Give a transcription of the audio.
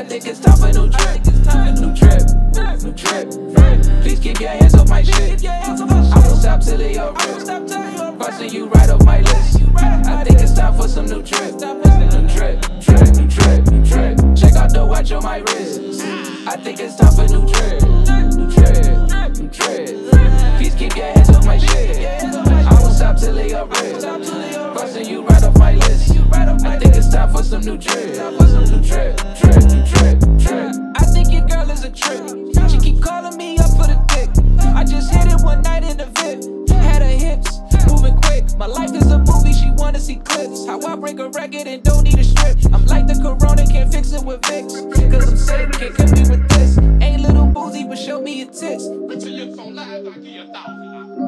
My niggas top of new trap, new trap, new trap. Please keep your hands off my shit. I won't stop till your rip. Busting you right off my list. I think it's time for some new trip, new trip, trip, new trip, new trip. Check out the watch on my wrist. I think it's time for new trip, new trip, new trip. Please keep your hands off my shit. I won't stop till your rip. Busting you right off some new drip. New drip, drip, drip, drip. I think your girl is a trick. She keep calling me up for the dick. I just hit it one night in the VIP. Had her hips moving quick. My life is a movie, she wanna see clips. How I break a record and don't need a strip. I'm like the corona, can't fix it with Vicks. Cause I'm sick, can't cut me with this. Ain't little boozy, but show me your tits. Till you phone live, I give you a thousand.